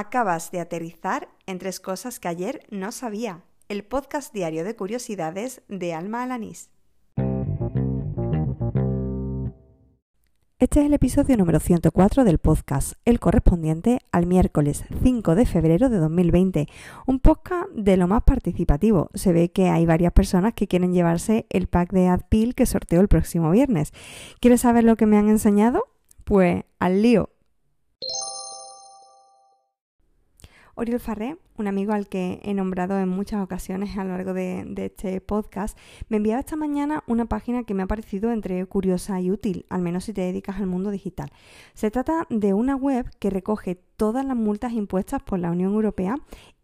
Acabas de aterrizar en tres cosas que ayer no sabía. El podcast diario de curiosidades de Alma Alanís. Este es el episodio número 104 del podcast, el correspondiente al miércoles 5 de febrero de 2020. Un podcast de lo más participativo. Se ve que hay varias personas que quieren llevarse el pack de AdPil que sorteo el próximo viernes. ¿Quieres saber lo que me han enseñado? Pues al lío. Oriol Farré, un amigo al que he nombrado en muchas ocasiones a lo largo de, este podcast, me enviaba esta mañana una página que me ha parecido entre curiosa y útil, al menos si te dedicas al mundo digital. Se trata de una web que recoge todas las multas impuestas por la Unión Europea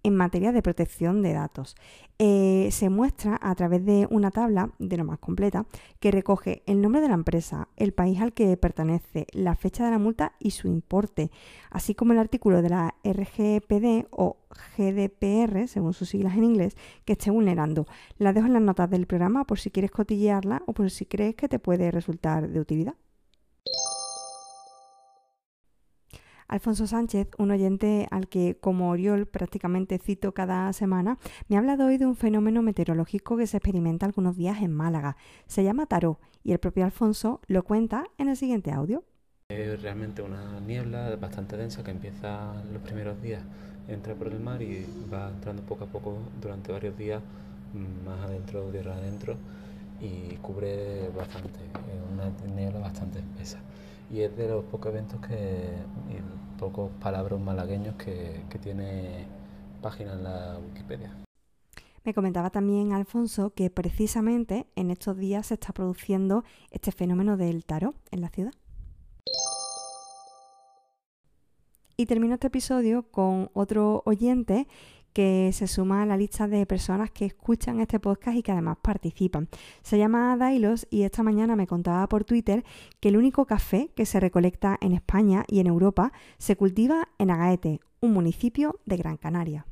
en materia de protección de datos. Eh, se muestra a través de una tabla, de lo más completa, que recoge el nombre de la empresa, el país al que pertenece, la fecha de la multa y su importe, así como el artículo de la RGPD o GDPR, según sus siglas en inglés, que esté vulnerando. La dejo en las notas del programa por si quieres cotillearla o por si crees que te puede resultar de utilidad. Alfonso Sánchez, un oyente al que, como Oriol, prácticamente cito cada semana, me ha hablado hoy de un fenómeno meteorológico que se experimenta algunos días en Málaga. Se llama tarot y el propio Alfonso lo cuenta en el siguiente audio. Es realmente una niebla bastante densa que empieza los primeros días, entra por el mar y va entrando poco a poco durante varios días más adentro, tierra adentro y cubre bastante, niebla bastante espesa y es de los pocos eventos que, y pocos palabras malagueños que, que tiene página en la Wikipedia. Me comentaba también Alfonso que precisamente en estos días se está produciendo este fenómeno del tarot en la ciudad. Y termino este episodio con otro oyente que se suma a la lista de personas que escuchan este podcast y que además participan. Se llama Dailos y esta mañana me contaba por Twitter que el único café que se recolecta en España y en Europa se cultiva en Agaete, un municipio de Gran Canaria.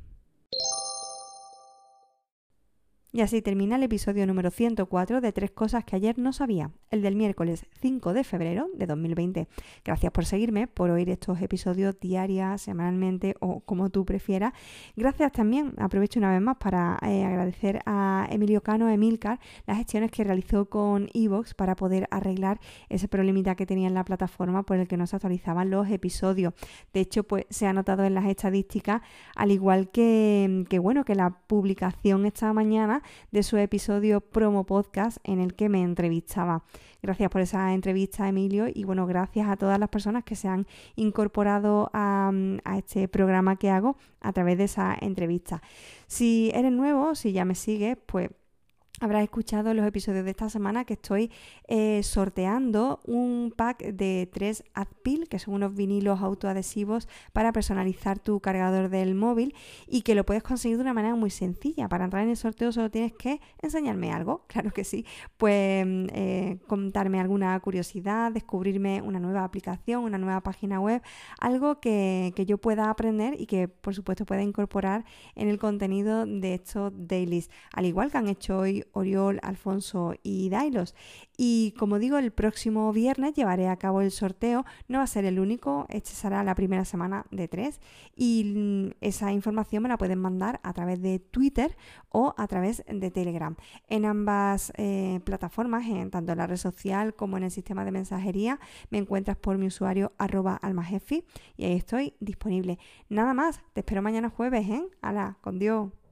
Y así termina el episodio número 104 de Tres Cosas que ayer no sabía, el del miércoles 5 de febrero de 2020. Gracias por seguirme, por oír estos episodios diarias, semanalmente o como tú prefieras. Gracias también, aprovecho una vez más para eh, agradecer a Emilio Cano, Emilcar, las gestiones que realizó con Evox para poder arreglar ese problemita que tenía en la plataforma por el que no se actualizaban los episodios. De hecho, pues se ha notado en las estadísticas, al igual que, que bueno, que la publicación esta mañana de su episodio promo podcast en el que me entrevistaba. Gracias por esa entrevista, Emilio, y bueno, gracias a todas las personas que se han incorporado a, a este programa que hago a través de esa entrevista. Si eres nuevo, si ya me sigues, pues Habrás escuchado los episodios de esta semana que estoy eh, sorteando un pack de tres Adpil, que son unos vinilos autoadhesivos para personalizar tu cargador del móvil y que lo puedes conseguir de una manera muy sencilla. Para entrar en el sorteo solo tienes que enseñarme algo, claro que sí. Pues eh, contarme alguna curiosidad, descubrirme una nueva aplicación, una nueva página web, algo que, que yo pueda aprender y que por supuesto pueda incorporar en el contenido de estos dailies. Al igual que han hecho hoy Oriol, Alfonso y Dailos. Y como digo, el próximo viernes llevaré a cabo el sorteo. No va a ser el único, este será la primera semana de tres. Y mm, esa información me la pueden mandar a través de Twitter o a través de Telegram. En ambas eh, plataformas, en, tanto en la red social como en el sistema de mensajería, me encuentras por mi usuario arroba almajefi y ahí estoy disponible. Nada más, te espero mañana jueves, ¿eh? ¡Hala! Con Dios.